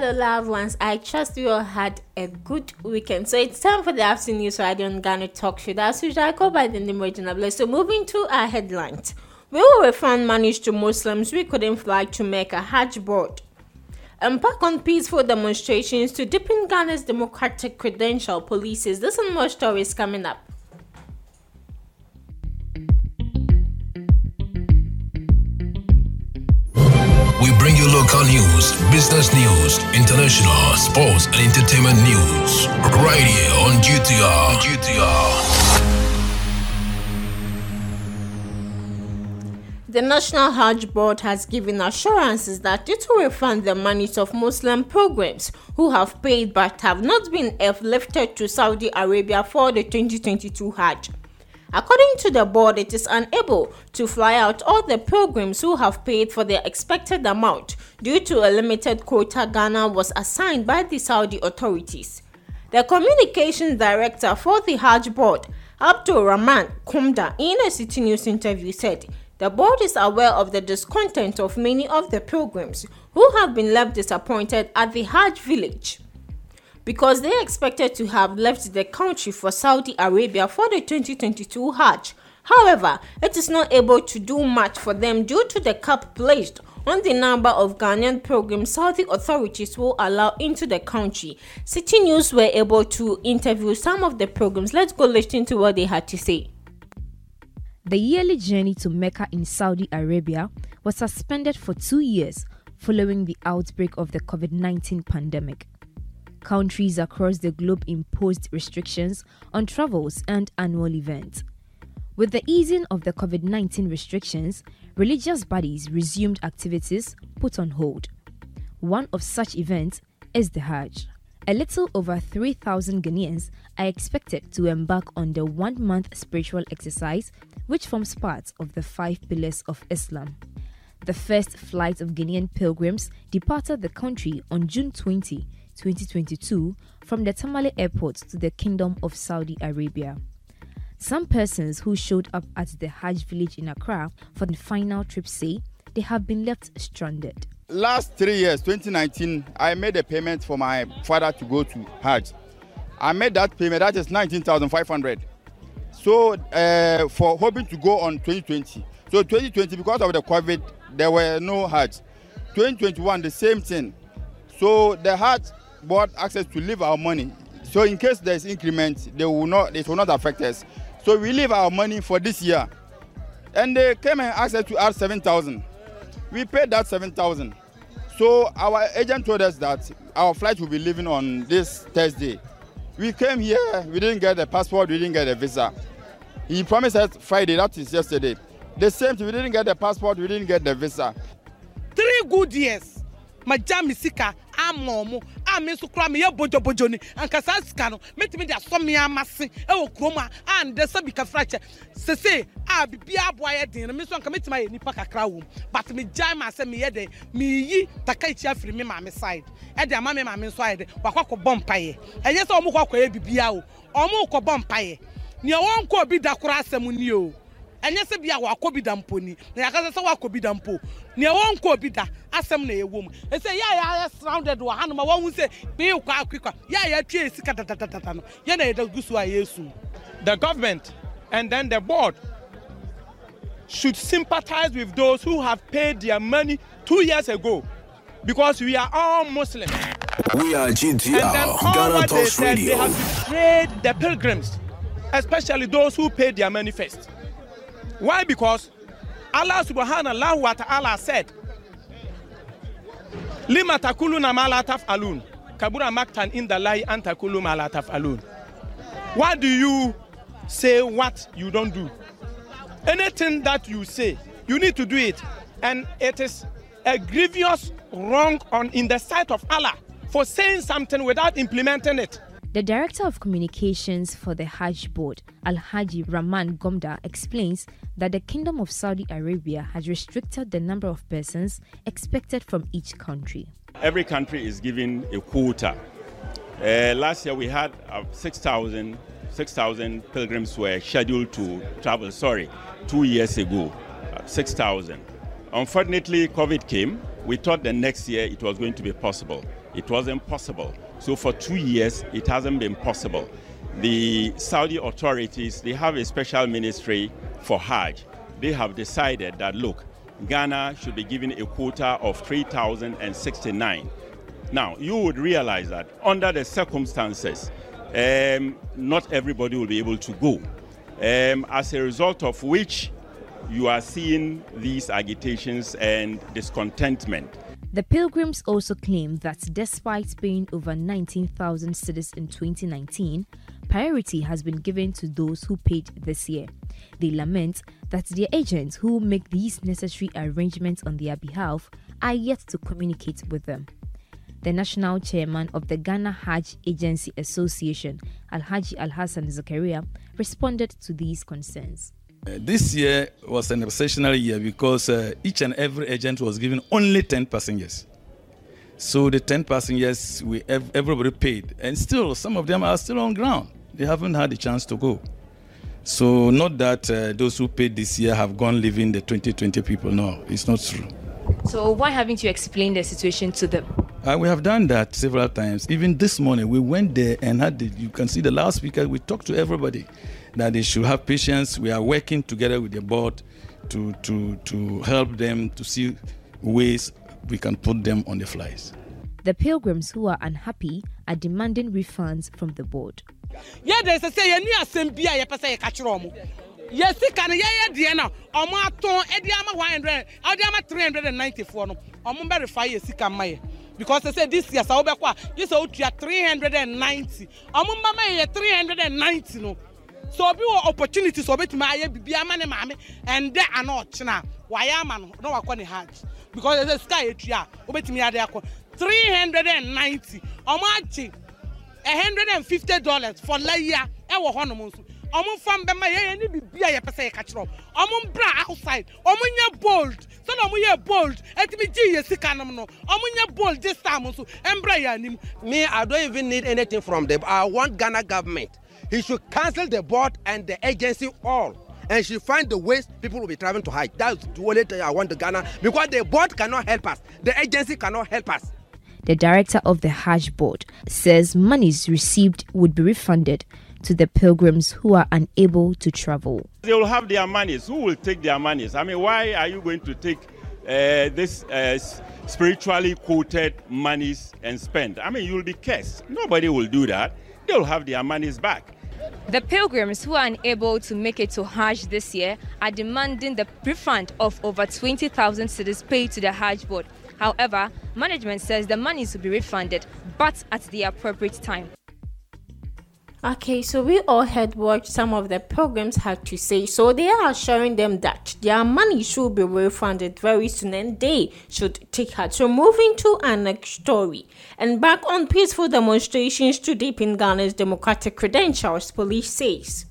Hello, loved ones. I trust you all had a good weekend. So it's time for the afternoon news radio on Ghana Talk Show. That's usual, I go by the name Regina Bless. So moving to our headlines. We will refund money to Muslims we couldn't fly to Mecca Hajj board. And Embark on peaceful demonstrations to deepen Ghana's democratic credential policies. This and more stories coming up. Bring you local news, business news, international, sports, and entertainment news. Right here on GTR. GTR. The National Hajj Board has given assurances that it will refund the monies of Muslim pilgrims who have paid but have not been airlifted to Saudi Arabia for the 2022 Hajj. According to the board, it is unable to fly out all the pilgrims who have paid for the expected amount due to a limited quota Ghana was assigned by the Saudi authorities. The communications director for the Hajj board, Abdul Rahman Gomda, in a Citi News interview said the board is aware of the discontent of many of the pilgrims who have been left disappointed at the Hajj village because they expected to have left the country for Saudi Arabia for the 2022 Hajj. However, it is not able to do much for them due to the cap placed on the number of Ghanaian pilgrims Saudi authorities will allow into the country. Citi News were able to interview some of the pilgrims. Let's go listen to what they had to say. The yearly journey to Mecca in Saudi Arabia was suspended for two years following the outbreak of the COVID 19 pandemic countries across the globe imposed restrictions on travels and annual events. With the easing of the COVID 19 restrictions, religious bodies resumed activities put on hold. One of such events is the Hajj. A little over 3,000 Ghanaians are expected to embark on the one month spiritual exercise, which forms part of the five pillars of Islam. The first flight of Ghanaian pilgrims departed the country on June 20 2022 from the Tamale airport to the Kingdom of Saudi Arabia. Some persons who showed up at the Hajj village in Accra for the final trip say they have been left stranded. Last three years, 2019, I made a payment for my father to go to Hajj. I made that payment, that is 19,500. So, uh, for hoping to go on 2020. So, 2020, because of the COVID, there were no Hajj. 2021, the same thing. So, the Hajj board access to leave our money. So in case there's increment, they will not, it will not affect us. So we leave our money for this year. And they came and asked us to add 7,000. We paid that 7,000. So our agent told us that our flight will be leaving on this Thursday. We came here, we didn't get the passport, we didn't get a visa. He promised us Friday, that is yesterday. The same thing, we didn't get the passport, we didn't get the visa. Three good years. magya me sika ama ɔmo a me nso kora meyɛ bodwobodzo ni. Anka saa sika no mɛtumi de asɔ me ama se ɛwɔ kurom a a ndɛ sɛ bi kafra kyɛ. Sese a bibi aboa yɛ den no me nso anka mɛtumi ayɛ nipa kakra wɔ mu. But megyae ma sɛ meyɛ dɛ meyi takaichi afiri me maame side. Ɛde ama me maame nso ayɛ dɛ wakɔ akɔbɔ mpaeɛ. Ɛnyɛ sɛ ɔmo kɔ akɔyɛ bibia o ɔmo kɔbɔ mpaeɛ. Nea wɔn kɔ obi da asɛm ni o ɛnyɛ sɛ bia wakɔ bi da mpo ni na yɛaka sɛ wakɔ bi da mpo nea wɔnkɔ bi da asɛm na ɛwɔ mu ɛsɛ yɛ a yɛayɛ surrounded wɔ hanom a wɔhu sɛ bii kɔ akwikwa yɛ a yɛatwe sika tatatata no yɛ na yɛda gu so a yɛsu the government and then the board should sympathize with those who have paid their money two years ago because we are all Muslims. We are GTR, and then all Ghana what they Talks said, Radio. they have betrayed the pilgrims, especially those who paid their money first. Why? Because Allah subhanahu wa ta'ala said, Lima takuluna ma taf'alun. Kabura maktan inda lahi an takulu. Why do you say what you don't do? Anything that you say, you need to do it. And it is a grievous wrong on in the sight of Allah for saying something without implementing it. The Director of Communications for the Hajj Board, Al Haji Rahman Gomda, explains that the Kingdom of Saudi Arabia has restricted the number of persons expected from each country. Every country is given a quota. Uh, last year we had uh, 6,000 6,000 pilgrims were scheduled to travel. Sorry, two years ago, uh, 6,000. Unfortunately, COVID came. We thought the next year it was going to be possible. it wasn't possible. So for two years, it hasn't been possible. The Saudi authorities, they have a special ministry for Hajj. They have decided that, look, Ghana should be given a quota of 3,069. Now, you would realize that under the circumstances, um, not everybody will be able to go. Um, as a result of which, you are seeing these agitations and discontentment. The pilgrims also claim that despite paying over 19,000 cedis in 2019, priority has been given to those who paid this year. They lament that their agents who make these necessary arrangements on their behalf are yet to communicate with them. The national chairman of the Ghana Hajj Agency Association, Alhaji Alhassan Zakaria, responded to these concerns. Uh, this year was an exceptional year because uh, each and every agent was given only 10 passengers. So the 10 passengers, we everybody paid, and still some of them are still on ground. They haven't had a chance to go. So not that uh, those who paid this year have gone leaving the 2020 people. No, it's not true. So why haven't you explained the situation to them? Uh, we have done that several times. Even this morning, we went there and had the, you can see the last speaker. We talked to everybody that they should have patience. We are working together with the board to, to, to help them to see ways we can put them on the flies. The pilgrims who are unhappy are demanding refunds from the board. Yeah, there's a say, any assembly, I say, catch room. Yes, sika no yɛyɛ deɛ no ɔmo atɔn ɛde ama one hundred ɔde ama three hundred and ninety four no ɔmo verify yɛ sika mma yɛ because they say this year sa wobɛkɔ a yi sɛ wotua three hundred and ninety ɔmo mma ma yɛ three hundred and ninety no so obi wɔ opportunity so obetumi ayɛ bibi ama ne maame ɛndɛ ana ɔkyena. Wayɛ ama no na wakɔ ne hajj. Because ɛsɛ sika yɛ tua obetumi ade akɔ. three hundred and ninety. Ɔmo agye a hundred and fifty dollars for layia ɛwɔ hɔnom nso. Ɔmo nfa mbɛma yɛyɛ ne bibi a yɛpɛ sɛ yɛka kyerɛ ɔmo mbra outside. Ɔmo nyɛ bold. Sɛdeɛ ɔmo yɛ bold ɛtumi gye yɛ sika nom no. Ɔmo nyɛ bold this time nso ɛmbra yɛ anim. me i don't even need anything from them. I want ghana government he should cancel the board and the agency all and she find the ways people will be traveling to Hajj. That's the only thing I want to Ghana because the board cannot help us, the agency cannot help us. The director of the Hajj board says monies received would be refunded to the pilgrims who are unable to travel. They will have their monies. Who will take their monies? I mean, why are you going to take uh, this uh, spiritually quoted monies and spend? I mean, you'll be cursed. Nobody will do that. They'll have their monies back. The pilgrims who are unable to make it to Hajj this year are demanding the refund of over 20,000 cedis paid to the Hajj board. However, management says the monies will be refunded, but at the appropriate time. Okay, so we all heard what some of the programs had to say. So they are assuring them that their money should be refunded very soon and they should take heart. So moving to our next story. And back on peaceful demonstrations to deepen Ghana's democratic credentials, police says.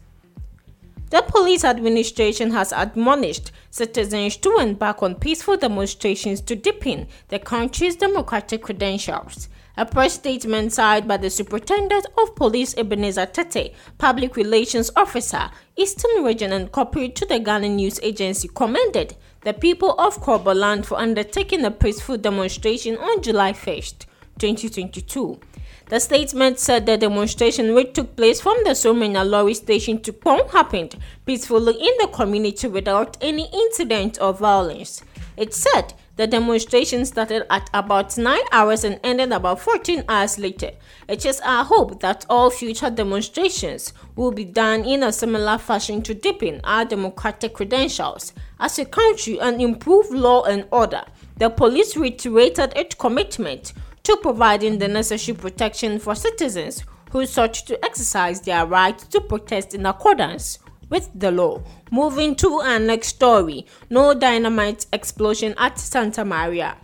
The police administration has admonished citizens to embark on peaceful demonstrations to deepen the country's democratic credentials. A press statement signed by the Superintendent of Police Ebenezer Tete, Public Relations Officer, Eastern Region and corporate to the Ghana News Agency commended the people of Kroboland for undertaking a peaceful demonstration on July 1st, 2022. The statement said the demonstration which took place from the Somanya Lorry station to Pong happened peacefully in the community without any incident or violence. It said the demonstration started at about 9 hours and ended about 14 hours later. It is our hope that all future demonstrations will be done in a similar fashion to deepen our democratic credentials as a country and improve law and order. The police reiterated its commitment to providing the necessary protection for citizens who sought to exercise their right to protest in accordance with the law. Moving to our next story no dynamite explosion at Santa Maria.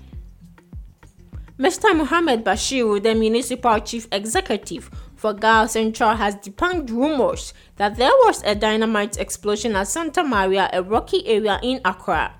Mr. Mohamed Bashir, the municipal chief executive for Ga Central, has debunked rumors that there was a dynamite explosion at Santa Maria, a rocky area in Accra.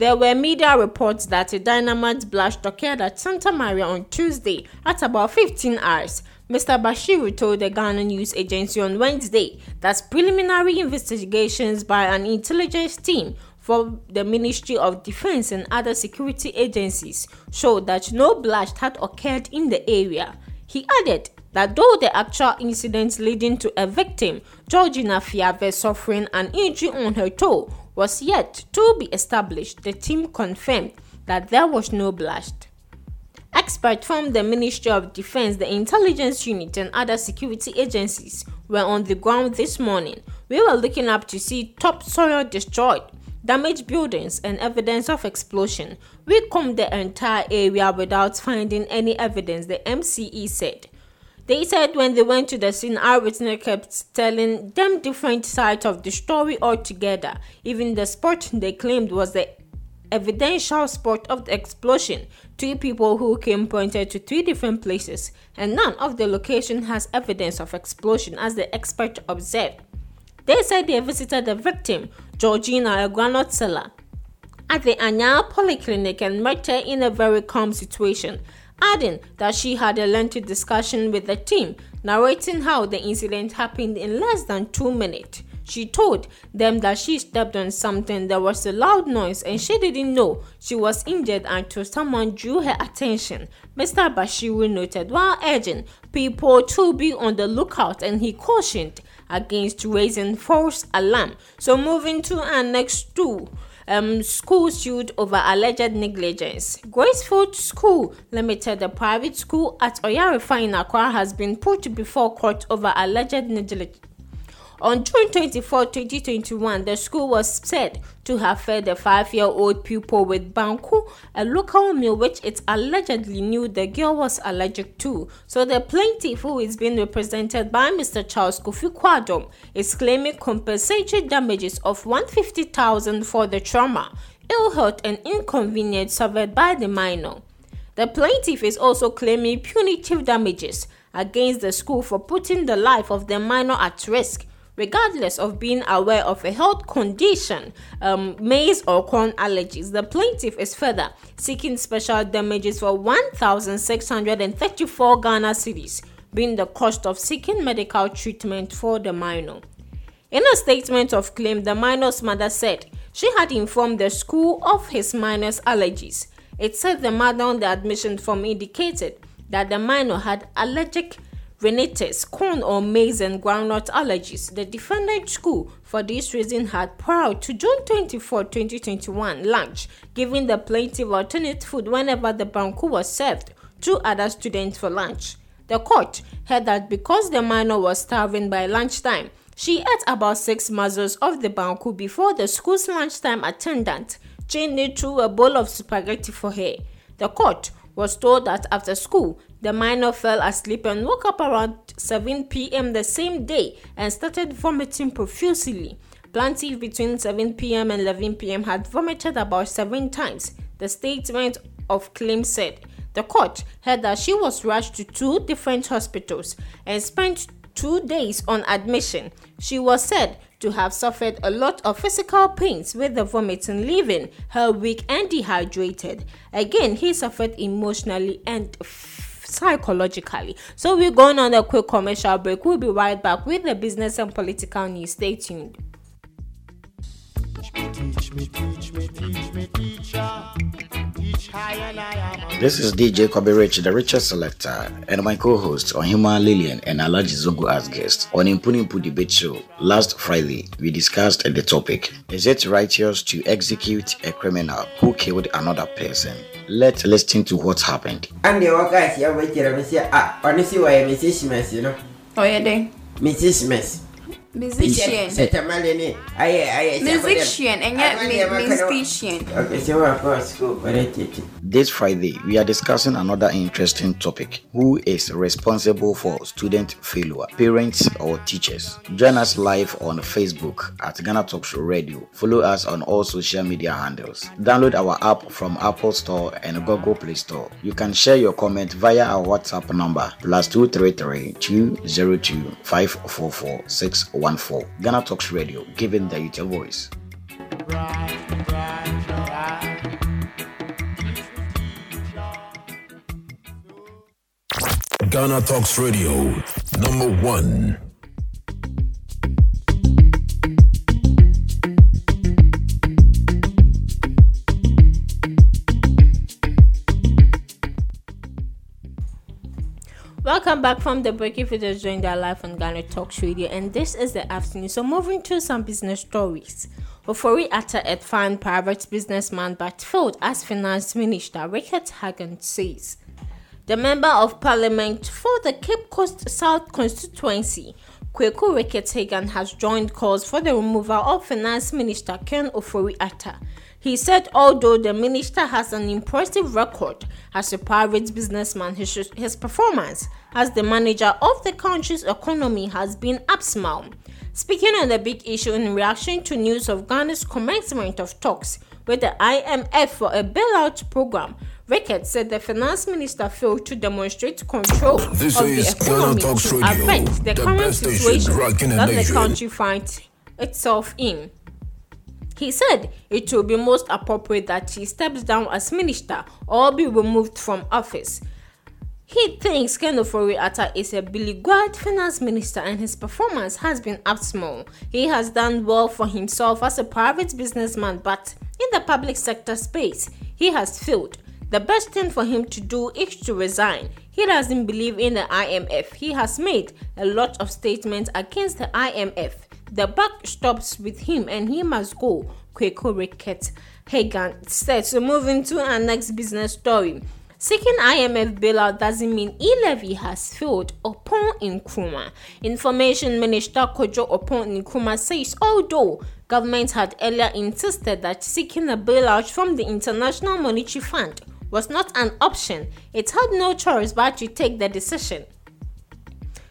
There were media reports that a dynamite blast occurred at Santa Maria on Tuesday at about 15 hours, Mr. Bashiru told the Ghana News Agency on Wednesday that preliminary investigations by an intelligence team for the Ministry of Defense and other security agencies showed that no blast had occurred in the area. He added that though the actual incident leading to a victim, Georgina Fiave, suffering an injury on her toe, was yet to be established, the team confirmed that there was no blast. Experts from the Ministry of Defense, the intelligence unit, and other security agencies were on the ground this morning. We were looking up to see topsoil destroyed, damaged buildings, and evidence of explosion. We combed the entire area without finding any evidence, the MCE said. They said when they went to the scene, our witness kept telling them different sides of the story altogether. Even the spot they claimed was the evidential spot of the explosion. Two people who came pointed to three different places, and none of the location has evidence of explosion, as the expert observed. They said they visited the victim, Georgina, a granite seller, at the Anya Polyclinic and met her in a very calm situation adding that she had a lengthy discussion with the team, narrating how the incident happened in less than two minutes. She told them that she stepped on something, there was a loud noise, and she didn't know she was injured until someone drew her attention. Mr. Bashiru noted while urging people to be on the lookout and he cautioned against raising false alarm. So, moving to our next two um, school sued over alleged negligence. Gracefield School Limited, the private school at Oyarifa in has been put before court over alleged negligence. On June 24, 2021, the school was said to have fed a five year old pupil with banku, a local meal which it allegedly knew the girl was allergic to. So the plaintiff, who is being represented by Mr. Charles Kofi Kwadom, is claiming compensatory damages of 150,000 for the trauma, ill health, and inconvenience suffered by the minor. The plaintiff is also claiming punitive damages against the school for putting the life of the minor at risk regardless of being aware of a health condition, um, maize or corn allergies. The plaintiff is further seeking special damages for 1,634 Ghana cedis, being the cost of seeking medical treatment for the minor. In a statement of claim, the minor's mother said she had informed the school of his minor's allergies. It said the mother on the admission form indicated that the minor had allergic rhinitis, corn or maize and groundnut allergies. The defendant school, for this reason, had prior to June 24, 2021 lunch, giving the plaintiff alternate food whenever the banku was served to other students for lunch. The court heard that because the minor was starving by lunchtime, she ate about six muzzles of the banku before the school's lunchtime attendant changed threw a bowl of spaghetti for her. The court was told that after school, the minor fell asleep and woke up around 7 p.m. the same day and started vomiting profusely. Plaintiff between 7 p.m. and 11 p.m. had vomited about seven times. The statement of claim said the court heard that she was rushed to two different hospitals and spent two days on admission. She was said to have suffered a lot of physical pains with the vomiting, leaving her weak and dehydrated. Again, he suffered emotionally and psychologically. So we're going on a quick commercial break. We'll be right back with the business and political news. Stay tuned. This is DJ Kobe Rich, the richest selector, and my co-host on Human Lillian and Alaji Zongo as guests on Impunimpu debate show. Last Friday, we discussed the topic: Is it righteous to execute a criminal who killed another person? Let's listen to what happened. And the guys here wait here, say, ah, honestly, why Mrs. Smith, you know? Oh, yeah, then. Mrs. Smith. Musician. Musician and yet musician. Okay, so of course, school, This Friday, we are discussing another interesting topic. Who is responsible for student failure? Parents or teachers? Join us live on Facebook at Ghana Talk Show Radio. Follow us on all social media handles. Download our app from Apple Store and Google Play Store. You can share your comment via our WhatsApp number plus 233 202 544 14. Ghana Talks Radio, giving the youth a voice. Ghana Talks Radio, number one. Welcome back from the break if you just joined our live on Ghana Talks Radio, and this is the afternoon. So, moving to some business stories. Ofori Atta at fine private businessman but failed as finance minister, Rickett Hagan says. The member of parliament for the Cape Coast South constituency, Kweku Rickett Hagan, has joined calls for the removal of finance minister Ken Ofori Atta he said although the minister has an impressive record as a private businessman, his, his performance as the manager of the country's economy has been abysmal. Speaking on the big issue in reaction to news of Ghana's commencement of talks with the IMF for a bailout program, Rickett said the finance minister failed to demonstrate control this of the economy to affect the, the current situation that the country finds itself in. He said it will be most appropriate that he steps down as minister or be removed from office. He thinks Ken Ofori-Atta is a beleaguered finance minister and his performance has been abysmal. He has done well for himself as a private businessman, but in the public sector space, he has failed. The best thing for him to do is to resign. He doesn't believe in the IMF. He has made a lot of statements against the IMF. The buck stops with him and he must go, Kweku Rickett Hagan said. So moving to our next business story. Seeking IMF bailout doesn't mean e-levy has failed Oppong Nkrumah. Information Minister Kojo Oppong Nkrumah says although government had earlier insisted that seeking a bailout from the International Monetary Fund was not an option, it had no choice but to take the decision.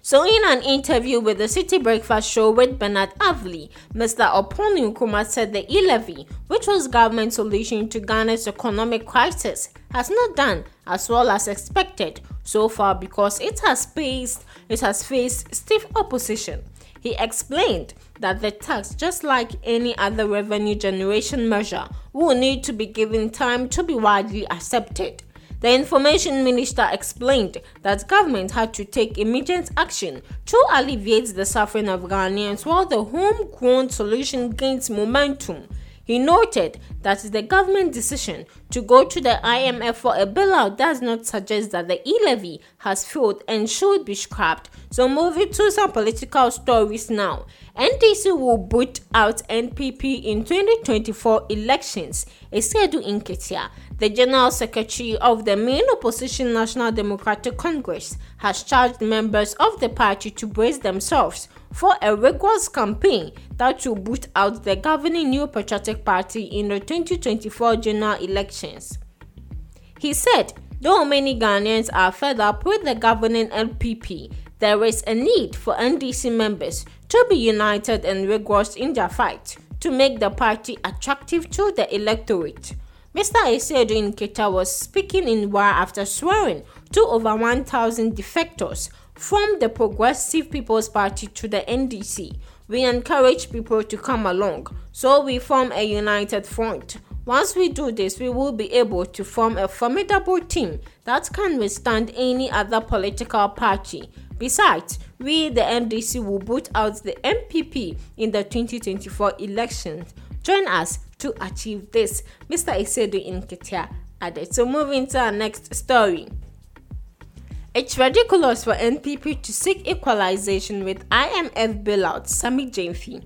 So, in an interview with the Citi Breakfast Show with Bernard Avle, Mr. Oppong Nkrumah said the e-levy, which was government's solution to Ghana's economic crisis, has not done as well as expected so far because it has faced it has faced stiff opposition. He explained that the tax, just like any other revenue generation measure, will need to be given time to be widely accepted. The information minister explained that government had to take immediate action to alleviate the suffering of Ghanaians while the homegrown solution gains momentum. He noted that the government decision to go to the IMF for a bailout does not suggest that the e-levy has failed and should be scrapped. So moving to some political stories now. NDC will boot out NPP in 2024 elections, Asiedu Nketia. The General Secretary of the main opposition National Democratic Congress has charged members of the party to brace themselves for a rigorous campaign that will boot out the governing New Patriotic Party in the 2024 general elections. He said, though many Ghanaians are fed up with the governing NPP, there is a need for NDC members to be united and rigorous in their fight to make the party attractive to the electorate. Mr. Asiedu Nketia was speaking in Wa after swearing to over 1,000 defectors from the Progressive People's Party to the NDC. We encourage people to come along so we form a united front. Once we do this, we will be able to form a formidable team that can withstand any other political party. Besides, we, the NDC, will boot out the NPP in the 2024 elections. Join us to achieve this, Mr. Asiedu Nketia added. So, moving to our next story. It's ridiculous for NPP to seek equalization with IMF bailout, Sammy Gyamfi.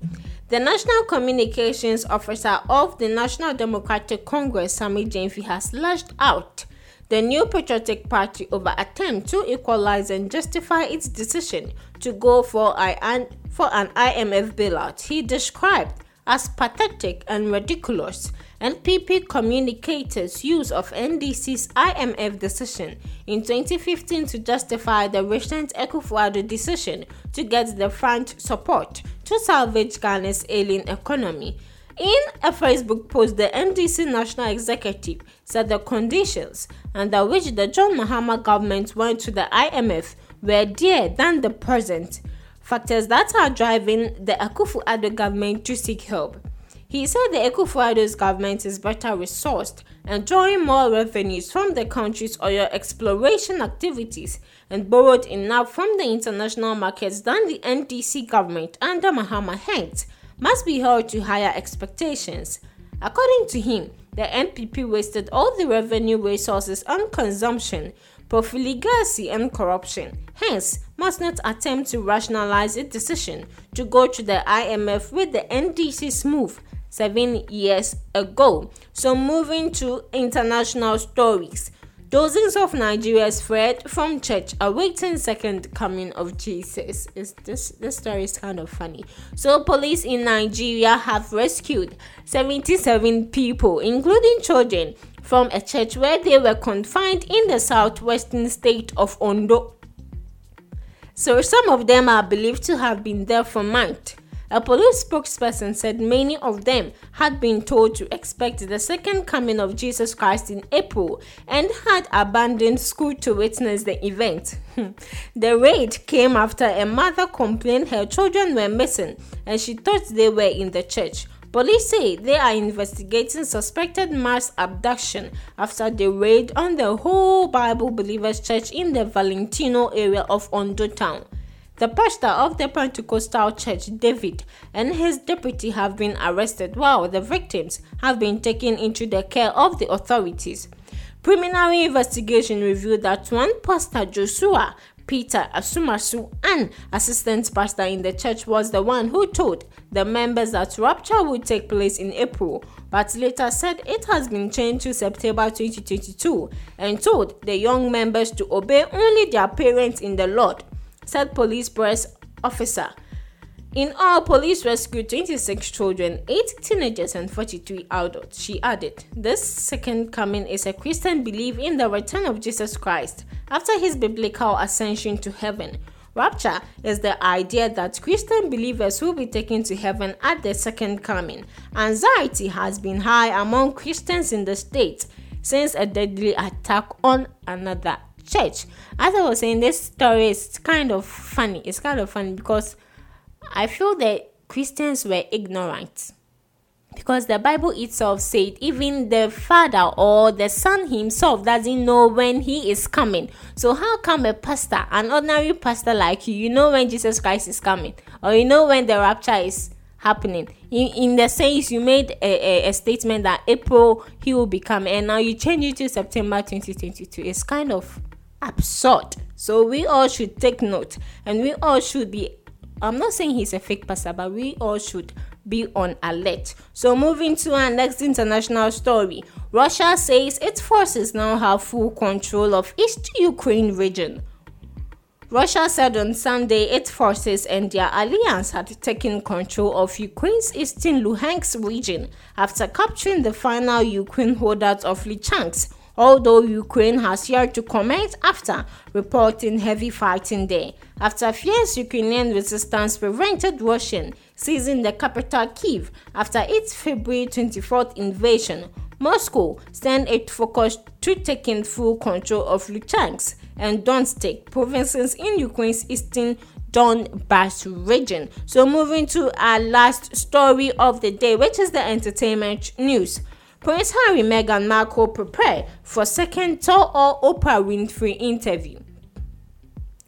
The National Communications Officer of the National Democratic Congress, Sammy Gyamfi, has lashed out the New Patriotic Party over attempt to equalize and justify its decision to go for, I, for an IMF bailout. He described as pathetic and ridiculous, NPP communicators' use of NDC's IMF decision in 2015 to justify the recent Akufo-Addo decision to get the French support to salvage Ghana's ailing economy. In a Facebook post, the NDC National Executive said the conditions under which the John Mahama government went to the IMF were dearer than the present factors that are driving the Akufo-Addo government to seek help. He said the Akufo-Addo's government is better resourced and drawing more revenues from the country's oil exploration activities and borrowed enough from the international markets than the NDC government under Mahama Hengst must be held to higher expectations. According to him, the NPP wasted all the revenue resources on consumption profligacy, and corruption. Hence, must not attempt to rationalize its decision to go to the IMF with the NDC's move seven years ago. So, moving to international stories. Dozens of Nigerians fled from church awaiting second coming of Jesus. Is this this story is kind of funny. So police in Nigeria have rescued 77 people, including children, from a church where they were confined in the southwestern state of Ondo. So some of them are believed to have been there for months. A police spokesperson said many of them had been told to expect the second coming of Jesus Christ in April and had abandoned school to witness the event. the raid came after a mother complained her children were missing and she thought they were in the church. Police say they are investigating suspected mass abduction after the raid on the whole Bible Believers Church in the Valentino area of Ondo town. The pastor of the Pentecostal church, David, and his deputy have been arrested while the victims have been taken into the care of the authorities. Preliminary investigation revealed that one pastor, Joshua Peter Asumasu, an assistant pastor in the church, was the one who told the members that rapture would take place in April, but later said it has been changed to September 2022 and told the young members to obey only their parents in the Lord said police press officer. In all, police rescued 26 children, 8 teenagers, and 43 adults. She added, This second coming is a Christian belief in the return of Jesus Christ after his biblical ascension to heaven. Rapture is the idea that Christian believers will be taken to heaven at the second coming. Anxiety has been high among Christians in the state since a deadly attack on another church. As I was saying, this story is kind of funny. It's kind of funny because I feel that Christians were ignorant. Because the Bible itself said even the father or the son himself doesn't know when he is coming. So how come a pastor, an ordinary pastor like you, you know when Jesus Christ is coming, or you know when the rapture is happening? In, in the sense you made a, a, a statement that April he will become, and now you change it to September 2022. It's kind of absurd. So we all should take note and we all should be I'm not saying he's a fake pastor, but we all should be on alert. So, moving to our next international story Russia says its forces now have full control of East Ukraine region. Russia said on Sunday its forces and their alliance had taken control of Ukraine's eastern Luhansk region after capturing the final Ukraine holdouts of Lysychansk although Ukraine has yet to comment after reporting heavy fighting there. After fierce Ukrainian resistance prevented Russian seizing the capital Kiev after its February 24th invasion, Moscow sent its focus to taking full control of Luhansk and Donetsk provinces in Ukraine's eastern Donbass region. So, moving to our last story of the day, which is the entertainment news. Prince Harry, Meghan Markle prepare for second tour or Oprah Winfrey interview.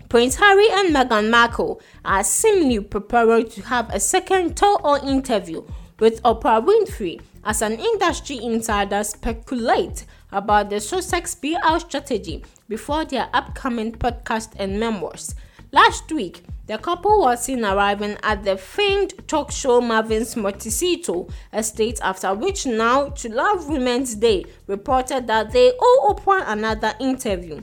Prince Harry and Meghan Markle are seemingly preparing to have a second tour or interview with Oprah Winfrey as an industry insider speculates about the Sussex PR strategy before their upcoming podcast and memoirs. Last week, the couple was seen arriving at the famed talk show Marvin's Montecito estate, after which now, to Love Women's Day, reported that they owe Oprah another interview.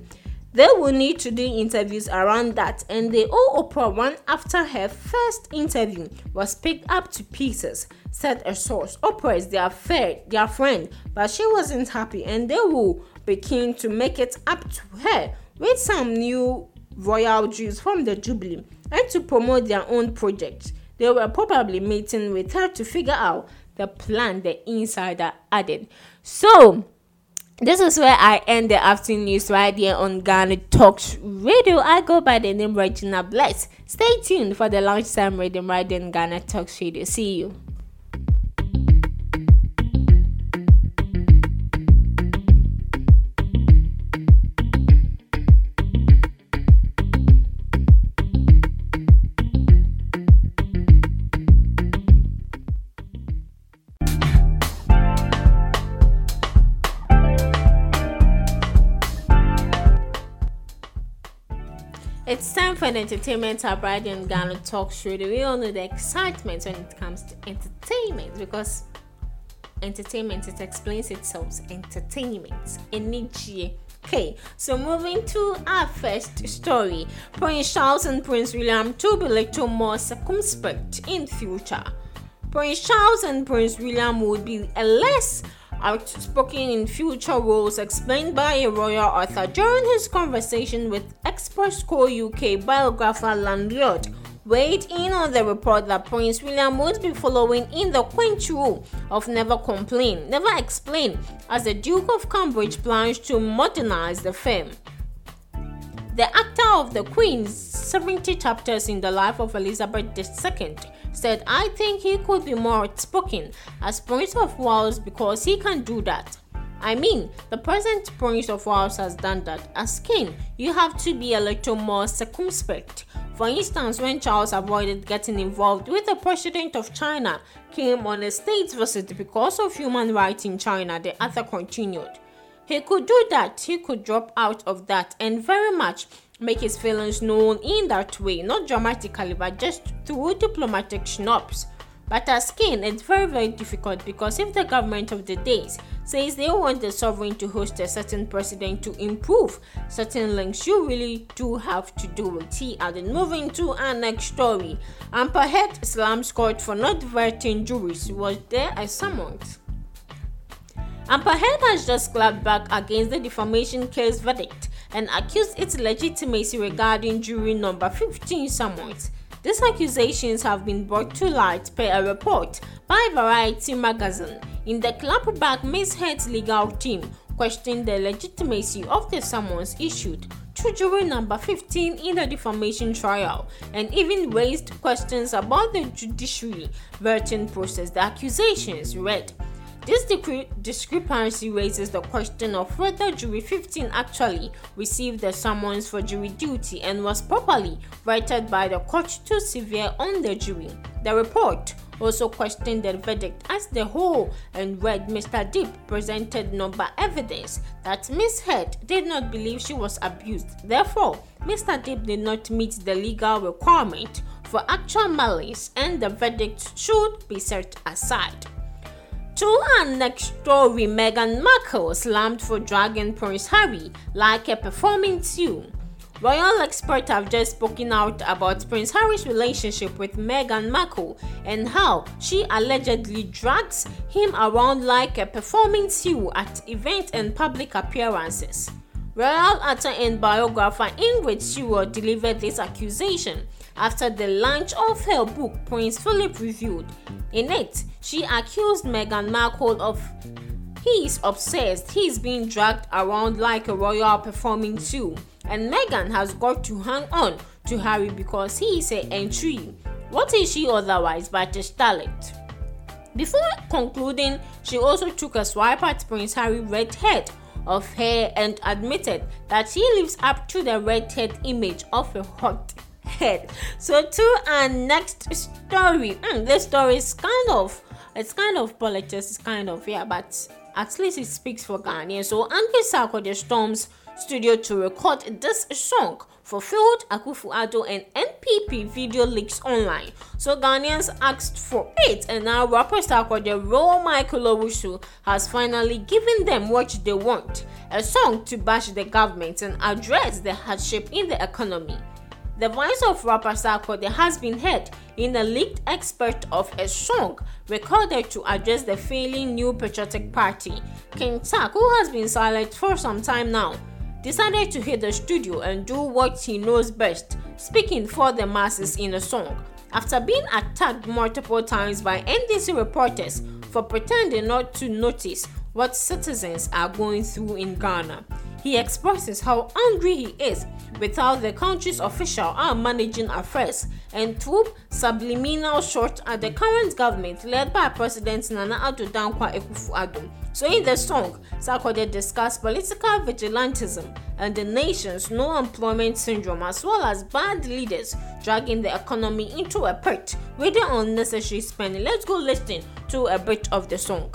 They will need to do interviews around that, and they owe Oprah one after her first interview was picked up to pieces, said a source. Oprah is their, fair, their friend, but she wasn't happy, and they will be keen to make it up to her with some new royal Jews from the Jubilee and to promote their own project. They were probably meeting with her to figure out the plan the insider added. So, this is where I end the afternoon news right here on Ghana Talks Radio. I go by the name Regina Bless. Stay tuned for the lunchtime reading right in Ghana Talks Radio. See you. The entertainment abroad in Ghana talk show. We all know the excitement when it comes to entertainment because entertainment it explains itself. Entertainment. Energy. Okay, so moving to our first story. Prince Charles and Prince William to be a little more circumspect in future. Prince Charles and Prince William would be a less outspoken in future roles explained by a royal author during his conversation with Express UK biographer Landlord weighed in on the report that Prince William would be following in the Queen's rule of never complain, never explain, as the Duke of Cambridge plans to modernize the firm. The actor of the Queen's 70 chapters in the life of Elizabeth II said, I think he could be more outspoken as Prince of Wales because he can do that. I mean, the present Prince of Wales has done that. As king, you have to be a little more circumspect. For instance, when Charles avoided getting involved with the president of China, came on a state visit because of human rights in China, the author continued. He could do that, he could drop out of that, and very much make his feelings known in that way, not dramatically, but just through diplomatic schnapps. But as king, it's very, very difficult because if the government of the days says they want the sovereign to host a certain president to improve certain links, you really do have to do it. He added, moving to our next story. And perhaps Islam's court for not vetting juries was there as. And perhaps has just clapped back against the defamation case verdict and accused its legitimacy regarding jury number 15 summons. These accusations have been brought to light per a report by Variety magazine. In the clapback, Ms. Heard's legal team questioned the legitimacy of the summons issued to jury number 15 in the defamation trial and even raised questions about the judiciary vetting process. The accusations read this discrepancy raises the question of whether Jury 15 actually received the summons for jury duty and was properly rated by the court to severe on the jury. The report also questioned the verdict as the whole and read Mr. Depp presented number evidence that Miss Heard did not believe she was abused. Therefore, Mr. Depp did not meet the legal requirement for actual malice and the verdict should be set aside. To our next story, Meghan Markle slammed for dragging Prince Harry like a performing tune. Royal experts have just spoken out about Prince Harry's relationship with Meghan Markle and how she allegedly drags him around like a performing tune at events and public appearances. Royal actor and biographer Ingrid Seward delivered this accusation after the launch of her book Prince Philip Revealed. In it, she accused Meghan Markle of he's obsessed, he's being dragged around like a royal performing too, and Meghan has got to hang on to Harry because he is an entry. What is she otherwise but a starlet? Before concluding, she also took a swipe at Prince Harry's red head of hair and admitted that he lives up to the red head image of a hot head. So to our next story. Mm, this story is kind of it's kind of politics, it's kind of yeah, but at least it speaks for Ghanaians. So Anki Sarkodie storms studio to record this song for fulfilled Akufo-Addo and NPP video leaks online. So Ghanaians asked for it, and now rapper Sarkodie role Michael Owusu has finally given them what they want: a song to bash the government and address the hardship in the economy. The voice of rapper Sarkodie has been heard in a leaked excerpt of a song recorded to address the failing New Patriotic Party. King Tak, who has been silent for some time now, decided to hit the studio and do what he knows best, speaking for the masses in a song. After being attacked multiple times by NDC reporters for pretending not to notice what citizens are going through in Ghana, he expresses how angry he is with how the country's officials are managing affairs and through subliminal shot at the current government led by President Nana Addo Dankwa Akufo-Addo. So in the song, Sarkodie discussed political vigilantism and the nation's no employment syndrome as well as bad leaders dragging the economy into a pit with the unnecessary spending. Let's go listen to a bit of the song.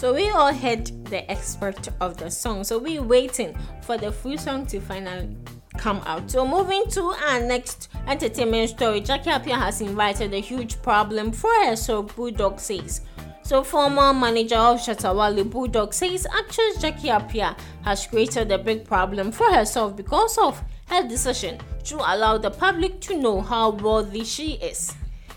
So we all heard the expert of the song. So we're waiting for the full song to finally come out. So moving to our next entertainment story, Jackie Appiah has invited a huge problem for her, so Bulldog says. So former manager of Shatta Wale Bulldog says actress Jackie Appiah has created a big problem for herself because of her decision to allow the public to know how worthy she is.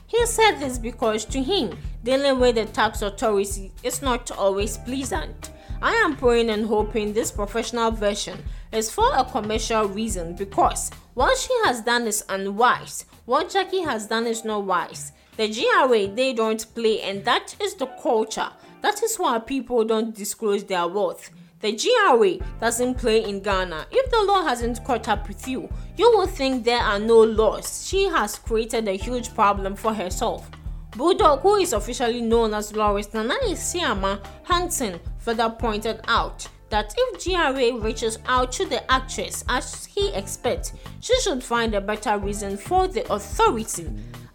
He said this because to him, dealing with the tax authority is not always pleasant. I am praying and hoping this professional version is for a commercial reason because what she has done is unwise. What Jackie has done is not wise. The GRA they don't play, and that is the culture. That is why people don't disclose their worth. The GRA doesn't play in Ghana. If the law hasn't caught up with you, you will think there are no laws. She has created a huge problem for herself. Bulldog, who is officially known as Lawrence Nanani Siama Hansen, further pointed out that if GRA reaches out to the actress as he expects, she should find a better reason for the authority.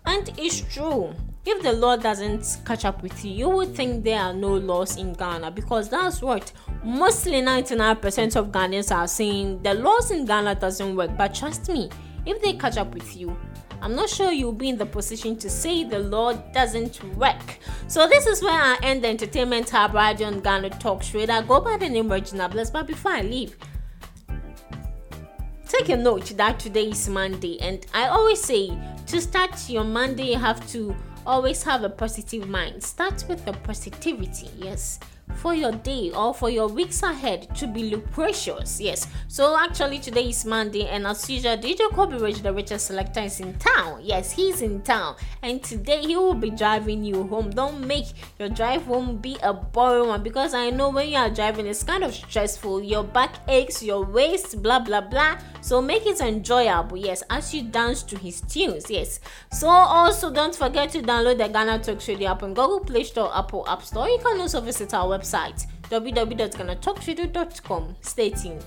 And it's true. If the law doesn't catch up with you, you would think there are no laws in Ghana because that's what mostly 99% of Ghanaians are saying. The laws in Ghana doesn't work, but trust me, if they catch up with you, I'm not sure you'll be in the position to say the law doesn't work. So this is where I end the entertainment hub radio on Ghana Talk Straight. I go by the name Regina Bless, but before I leave, take a note that today is Monday, and I always say to start your Monday, you have to always have a positive mind. Start with the positivity, yes for your day or for your weeks ahead to be lucracious. Yes. So actually today is Monday and as usual DJ Rich the richest selector is in town. Yes, he's in town. And today he will be driving you home. Don't make your drive home be a boring one because I know when you are driving it's kind of stressful. Your back aches, your waist, blah blah blah. So make it enjoyable, yes, as you dance to his tunes, yes. So also don't forget to download the Ghana Talk Radio app on Google Play Store, Apple App Store. You can also visit our website www.ghanatalksradio.com. Stay tuned.